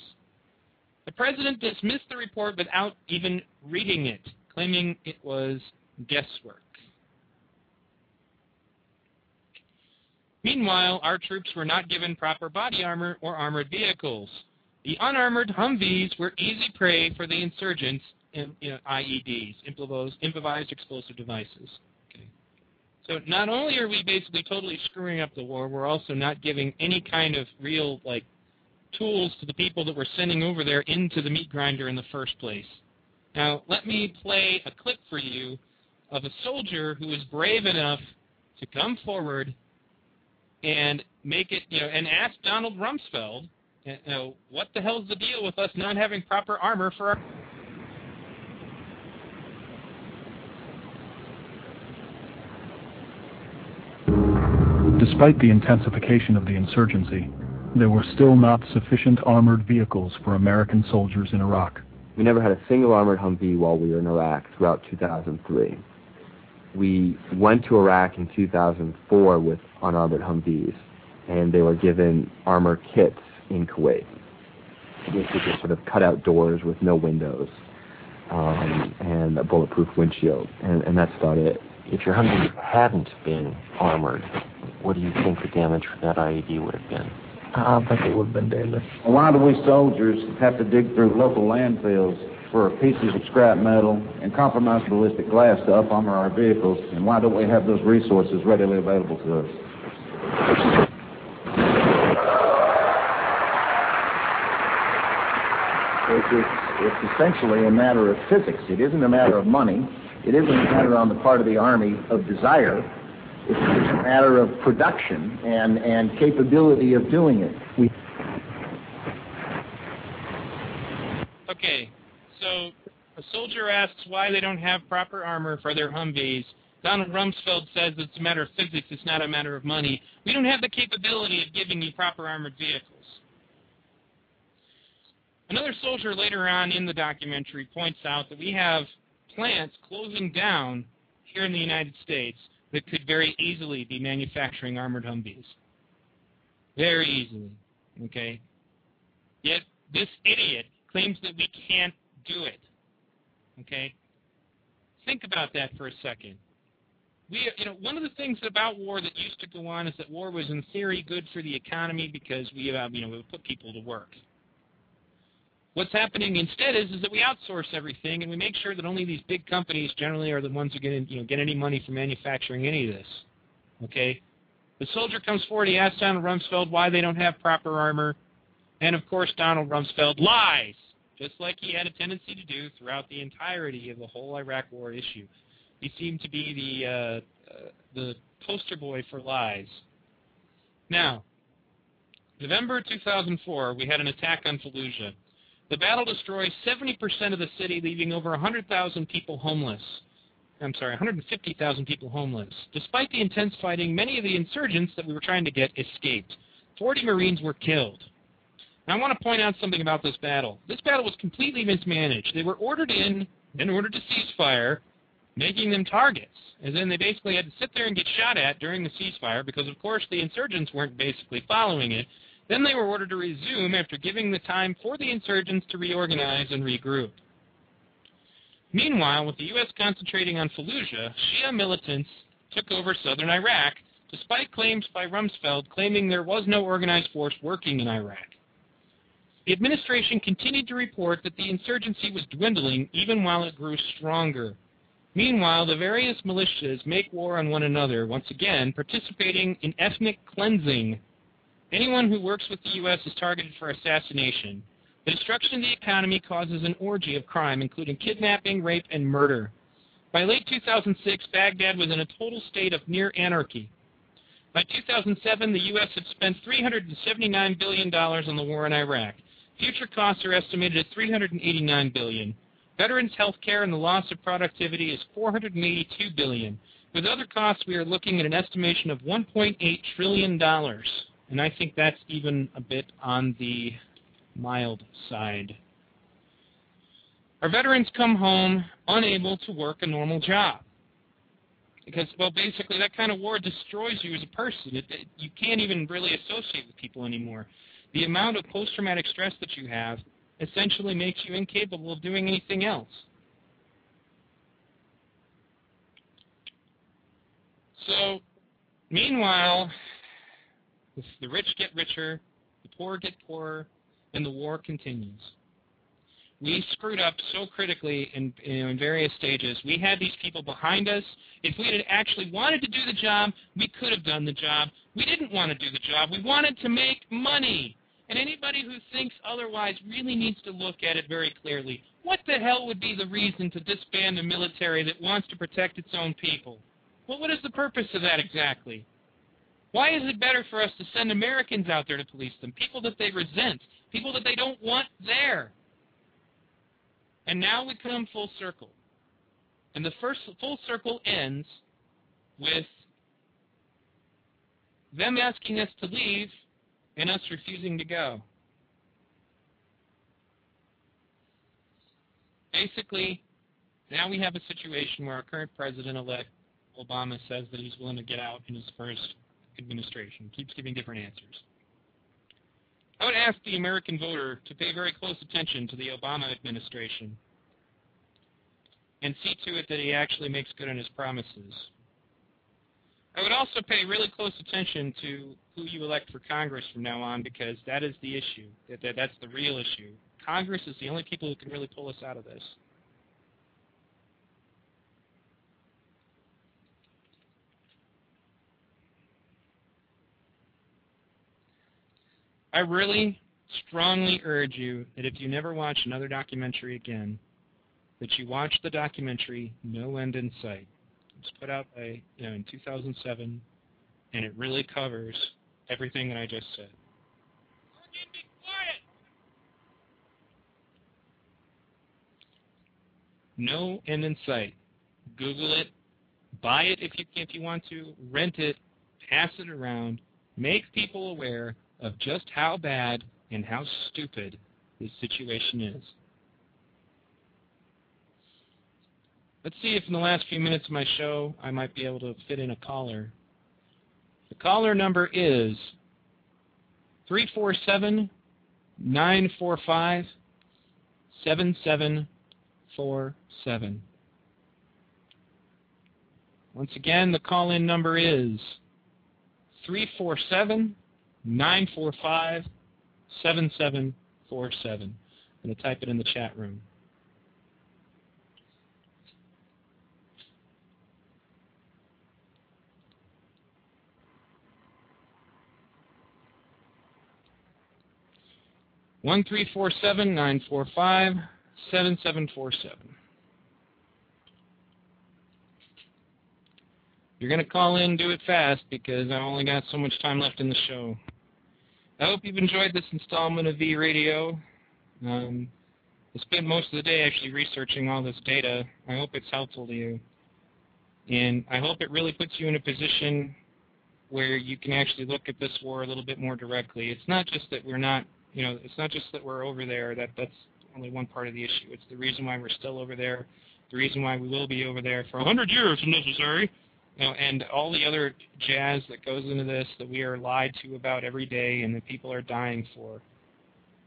[SPEAKER 2] The president dismissed the report without even reading it, claiming it was guesswork. Meanwhile, our troops were not given proper body armor or armored vehicles. The unarmored Humvees were easy prey for the insurgents, in, you know, IEDs, improvised explosive devices. Okay. So not only are we basically totally screwing up the war, we're also not giving any kind of real like tools to the people that we're sending over there into the meat grinder in the first place. Now, let me play a clip for you of a soldier who was brave enough to come forward and make it, you know, and ask Donald Rumsfeld, you know, what the hell's the deal with us not having proper armor for our.
[SPEAKER 10] Despite the intensification of the insurgency, there were still not sufficient armored vehicles for American soldiers in Iraq.
[SPEAKER 11] We never had a single armored Humvee while we were in Iraq throughout 2003. We went to Iraq in 2004 with unarmored Humvees, and they were given armor kits in Kuwait. Basically, sort of cut-out doors with no windows um, and a bulletproof windshield, and, and that's about it.
[SPEAKER 12] If your Humvee hadn't been armored, what do you think the damage for that IED would have been?
[SPEAKER 13] I think it would have been deadly.
[SPEAKER 14] Why do we soldiers have to dig through local landfills for pieces of scrap metal and compromised ballistic glass to up armor our vehicles, and why don't we have those resources readily available to us? It's, it's essentially a matter of physics. It isn't a matter of money. It isn't a matter on the part of the Army of desire. It's a matter of production and, capability of doing it.
[SPEAKER 2] Okay, so a soldier asks why they don't have proper armor for their Humvees. Donald Rumsfeld says it's a matter of physics, it's not a matter of money. We don't have the capability of giving you proper armored vehicles. Another soldier later on in the documentary points out that we have plants closing down here in the United States that could very easily be manufacturing armored Humvees. Very easily. Okay? Yet this idiot claims that we can't do it. Okay? Think about that for a second. We, you know, one of the things about war that used to go on is that war was in theory good for the economy because we, uh, you know, we would put people to work. What's happening instead is, is that we outsource everything and we make sure that only these big companies generally are the ones who get, you know, get any money from manufacturing any of this. Okay? The soldier comes forward, he asks Donald Rumsfeld why they don't have proper armor, and of course Donald Rumsfeld lies, just like he had a tendency to do throughout the entirety of the whole Iraq War issue. He seemed to be the uh, uh, the poster boy for lies. Now, November 2004, we had an attack on Fallujah. The battle destroys 70% of the city, leaving over 100,000 people homeless. I'm sorry, 150,000 people homeless. Despite the intense fighting, many of the insurgents that we were trying to get escaped. 40 Marines were killed. Now, I want to point out something about this battle. This battle was completely mismanaged. They were ordered in in order to cease fire, making them targets. And then they basically had to sit there and get shot at during the ceasefire because, of course, the insurgents weren't basically following it. Then they were ordered to resume after giving the time for the insurgents to reorganize and regroup. Meanwhile, with the U.S. concentrating on Fallujah, Shia militants took over southern Iraq, despite claims by Rumsfeld claiming there was no organized force working in Iraq. The administration continued to report that the insurgency was dwindling even while it grew stronger. Meanwhile, the various militias make war on one another, once again participating in ethnic cleansing. Anyone who works with the U.S. is targeted for assassination. The destruction of the economy causes an orgy of crime, including kidnapping, rape, and murder. By late 2006, Baghdad was in a total state of near anarchy. By 2007, the U.S. had spent $379 billion on the war in Iraq. Future costs are estimated at 389 billion. Veterans health care and the loss of productivity is 482 billion. With other costs, we are looking at an estimation of $1.8 trillion. And I think that's even a bit on the mild side. Our veterans come home unable to work a normal job. Because, well, basically, that kind of war destroys you as a person. It, it, you can't even really associate with people anymore. The amount of post-traumatic stress that you have essentially makes you incapable of doing anything else. So, meanwhile, the rich get richer, the poor get poorer, and the war continues. We screwed up so critically in, in various stages. We had these people behind us. If we had actually wanted to do the job, we could have done the job. We didn't want to do the job. We wanted to make money. And anybody who thinks otherwise really needs to look at it very clearly. What the hell would be the reason to disband a military that wants to protect its own people? Well, what is the purpose of that exactly? Why is it better for us to send Americans out there to police them, people that they resent, people that they don't want there. And now we come full circle. And the first full circle ends with them asking us to leave and us refusing to go. Basically, now we have a situation where our current president-elect, Obama, says that he's willing to get out in his first administration. Keeps giving different answers. I would ask the American voter to pay very close attention to the Obama administration and see to it that he actually makes good on his promises. I would also pay really close attention to who you elect for Congress from now on because that is the issue. That, that That's the real issue. Congress is the only people who can really pull us out of this. I really strongly urge you that if you never watch another documentary again, that you watch the documentary No End in Sight. It's put out by, you know, in 2007, and it really covers everything that I just said. No End in Sight. Google it. Buy it if you if you want to. Rent it. Pass it around. Make people aware of just how bad and how stupid this situation is. Let's see if in the last few minutes of my show I might be able to fit in a caller. The caller number is 347 945 7747. Once again, the call in number is 347 945 7747. I'm going to type it in the chat room. One three four seven nine four five seven seven four seven. You're to call in, do it fast, because I only got so much time left in the show. I hope you've enjoyed this installment of V Radio. Um, I spent most of the day actually researching all this data. I hope it's helpful to you. And I hope it really puts you in a position where you can actually look at this war a little bit more directly. It's not just that we're not, you know, it's not just that we're over there. That that's only one part of the issue. It's the reason why we're still over there, the reason why we will be over there for 100 years if necessary, you know, and all the other jazz that goes into this that we are lied to about every day and that people are dying for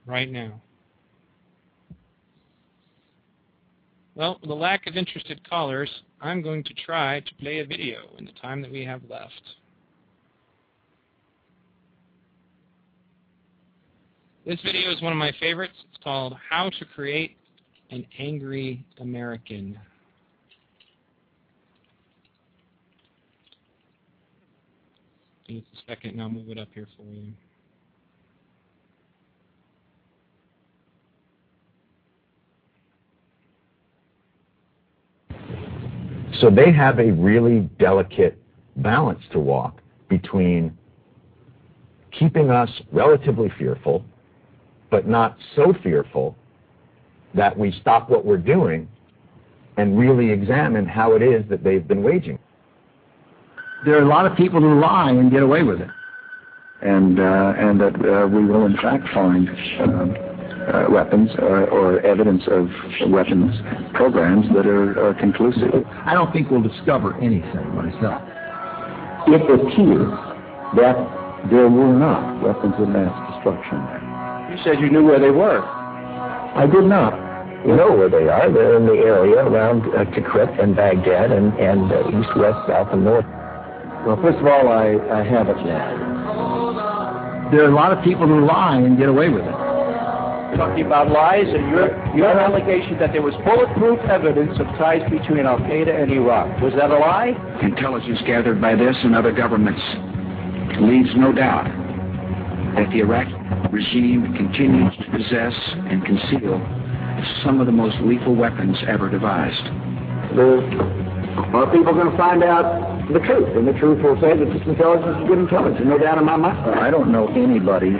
[SPEAKER 2] right now. Well, with the lack of interested callers, I'm going to try to play a video in the time that we have left. This video is one of my favorites. It's called How to Create an Angry American. Give it a second and I'll move it up here for you.
[SPEAKER 15] So they have a really delicate balance to walk between keeping us relatively fearful, but not so fearful that we stop what we're doing and really examine how it is that they've been waging.
[SPEAKER 14] There are a lot of people who lie and get away with it. And, uh, and that uh, we will in fact find uh, uh, weapons or, or evidence of weapons programs that are, are conclusive.
[SPEAKER 16] I don't think we'll discover anything myself.
[SPEAKER 14] It appears that there were not weapons of mass destruction there.
[SPEAKER 17] You said you knew where they were.
[SPEAKER 14] I did not.
[SPEAKER 17] You know where they are. They're in the area around uh, Tikrit and Baghdad and, and uh, east, west, south, and north.
[SPEAKER 14] Well, first of all, I, I haven't yet. There are a lot of people who lie and get away with it.
[SPEAKER 17] Talking about lies and your, your allegation that there was bulletproof evidence of ties between Al Qaeda and Iraq. Was that a lie?
[SPEAKER 5] Intelligence gathered by this and other governments leaves no doubt that the Iraqi regime continues to possess and conceal some of the most lethal weapons ever devised.
[SPEAKER 14] Are people going to find out the truth? And the truth will say that this intelligence is good intelligence, no doubt in my mind.
[SPEAKER 18] I don't know anybody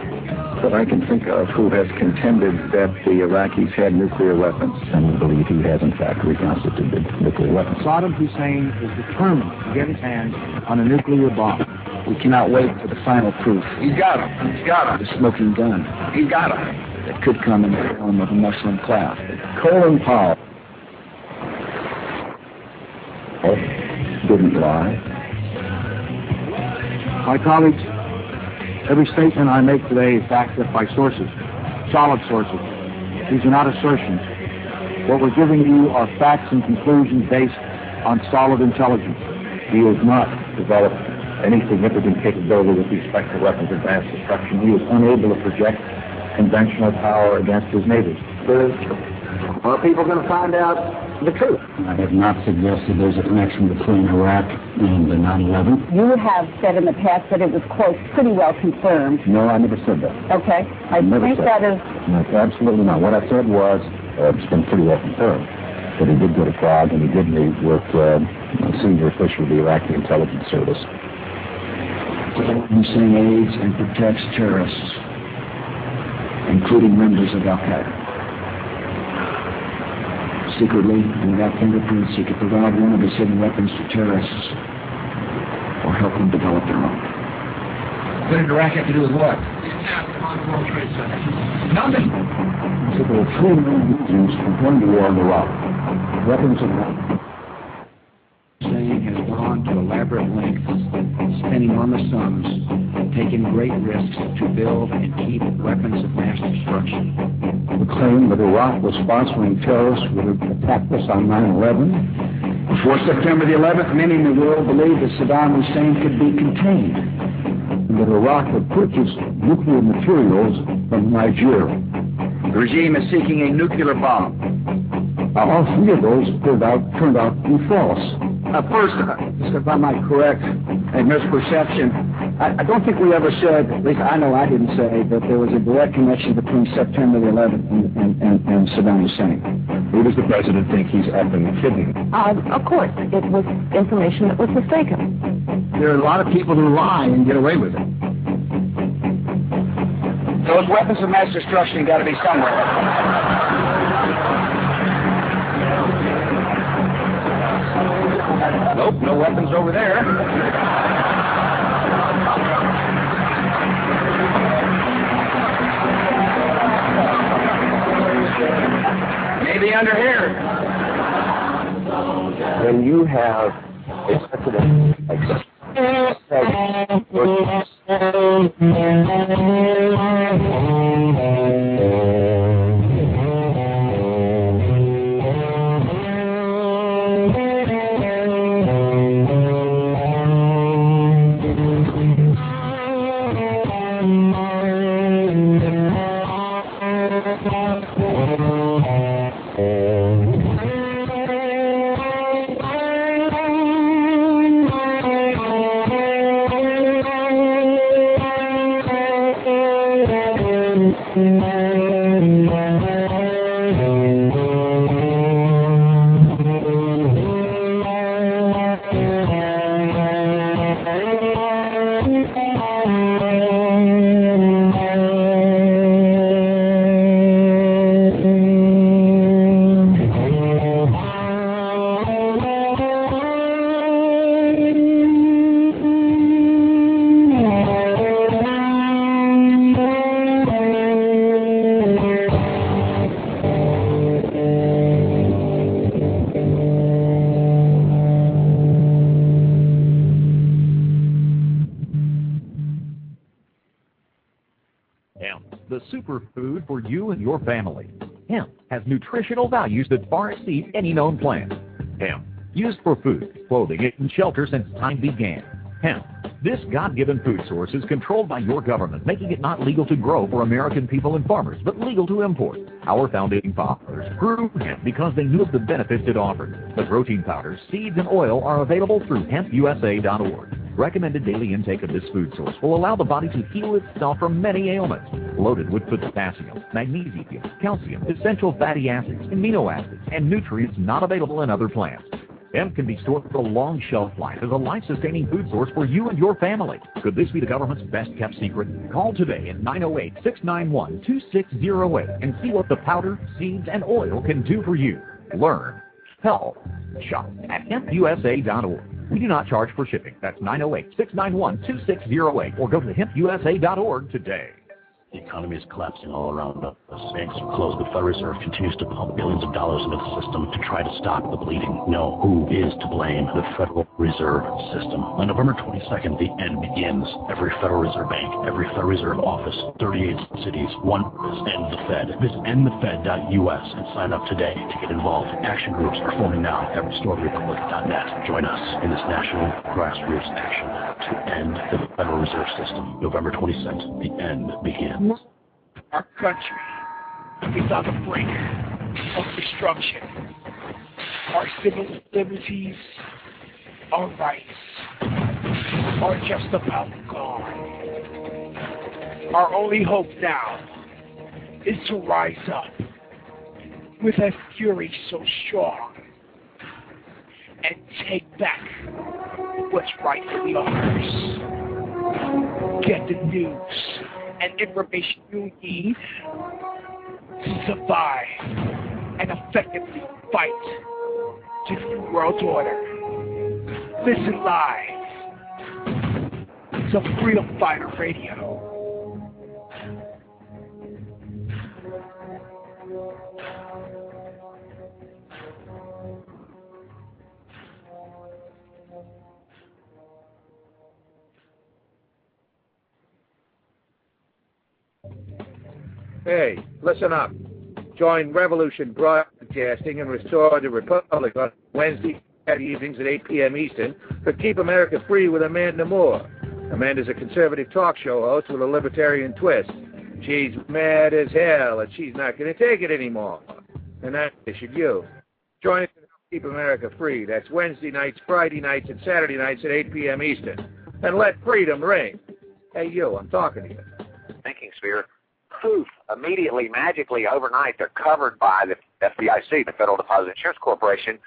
[SPEAKER 18] that I can think of who has contended that the Iraqis had nuclear weapons and we believe he has in fact reconstituted nuclear weapons.
[SPEAKER 19] Saddam Hussein is determined to get his hands on a nuclear bomb.
[SPEAKER 14] We cannot wait for the final proof.
[SPEAKER 5] He's got him. He's got him.
[SPEAKER 14] The smoking gun.
[SPEAKER 5] He's got him.
[SPEAKER 14] That could come in the form of a Muslim cloud. Colin Powell oh.
[SPEAKER 18] Didn't lie.
[SPEAKER 19] My colleagues, every statement I make today is backed up by sources, solid sources. These are not assertions. What we're giving you are facts and conclusions based on solid intelligence.
[SPEAKER 18] He has not developed any significant capability with respect to weapons of mass destruction. He is unable to project conventional power against his neighbors.
[SPEAKER 14] Are people going to find out the truth?
[SPEAKER 18] I have not suggested there's a connection between Iraq and the 9/11.
[SPEAKER 20] You have said in the past that it was, quote, pretty well confirmed.
[SPEAKER 18] No, I never said that.
[SPEAKER 20] Okay. I
[SPEAKER 18] never
[SPEAKER 20] think
[SPEAKER 18] said
[SPEAKER 20] that is...
[SPEAKER 18] No, absolutely not. What I said was uh, it's been pretty well confirmed that he did go to Prague and he did meet with uh, a senior official of the Iraqi intelligence service.
[SPEAKER 5] Hussein aids and protects terrorists, including members of Al Qaeda. Secretly, and without fingerprints, he could provide one of his hidden weapons to terrorists or help them develop their own.
[SPEAKER 17] What did Iraq have to do with what? Nothing.
[SPEAKER 18] So there were three main reasons for going to war in Iraq. Weapons of war.
[SPEAKER 5] Hussein has gone to elaborate lengths, spending enormous sums taking great risks to build and keep weapons of mass destruction.
[SPEAKER 21] The claim that Iraq was sponsoring terrorists have attacked us on 9-11.
[SPEAKER 5] Before September the 11th, many in the world believed that Saddam Hussein could be contained.
[SPEAKER 21] And that Iraq had purchased nuclear materials from Nigeria.
[SPEAKER 5] The regime is seeking a nuclear bomb.
[SPEAKER 21] Now, all three of those turned out, turned out to be false.
[SPEAKER 5] Uh, first, if I might correct a misperception, I, I, don't think we ever said, at least I know I didn't say, that there was a direct connection between September the 11th and, and, and, and Saddam Hussein.
[SPEAKER 18] Who does the president think he's effing kidding?
[SPEAKER 20] Uh, of course, it was information that was mistaken.
[SPEAKER 5] There are a lot of people who lie and get away with it. Those weapons of mass destruction got to be somewhere. Nope, no weapons over there. Maybe under here.
[SPEAKER 11] When you have a president like
[SPEAKER 3] superfood nutritional values that far exceed any known plant. Hemp, used for food, clothing, and shelter since time began. Hemp, this God-given food source is controlled by your government, making it not legal to grow for American people and farmers, but legal to import. Our founding fathers grew hemp because they knew of the benefits it offered. The protein powders, seeds, and oil are available through hempusa.org. Recommended daily intake of this food source will allow the body to heal itself from many ailments. Loaded with potassium, magnesium, calcium, essential fatty acids, amino acids, and nutrients not available in other plants. Hemp can be stored for a long shelf life as a life-sustaining food source for you and your family. Could this be the government's best-kept secret? Call today at 908-691-2608 and see what the powder, seeds, and oil can do for you. Learn. Help. Shop at hempusa.org. We do not charge for shipping. That's 908-691-2608 or go to hempusa.org today.
[SPEAKER 22] The economy is collapsing all around us. Banks are closed. The Federal Reserve continues to pump billions of dollars into the system to try to stop the bleeding. No, who is to blame? The Federal Reserve System. On November 22nd, the end begins. Every Federal Reserve Bank, every Federal Reserve office, 38 cities, one end the Fed. Visit endthefed.us and sign up today to get involved. Action groups are forming now at restorerepublic.net. Join us in this national grassroots action to end the Federal Reserve System. November 22nd, the end begins.
[SPEAKER 8] Our country is on the brink of destruction. Our civil liberties, our rights are just about gone. Our only hope now is to rise up with a fury so strong and take back what's rightfully ours. Get the news and information you need to survive and effectively fight to the world order. Listen live to Freedom Fighter Radio.
[SPEAKER 9] Hey, listen up. Join Revolution Broadcasting and restore the Republic on Wednesday evenings at 8 p.m. Eastern for Keep America Free with Amanda Moore. Amanda's a conservative talk show host with a libertarian twist. She's mad as hell, and she's not going to take it anymore. And that should you. Join us and Keep America Free. That's Wednesday nights, Friday nights, and Saturday nights at 8 p.m. Eastern. And let freedom ring. Hey, you, I'm talking to you.
[SPEAKER 23] thinking sphere, poof, immediately, magically, overnight, they're covered by the FDIC, the Federal Deposit Insurance Corporation,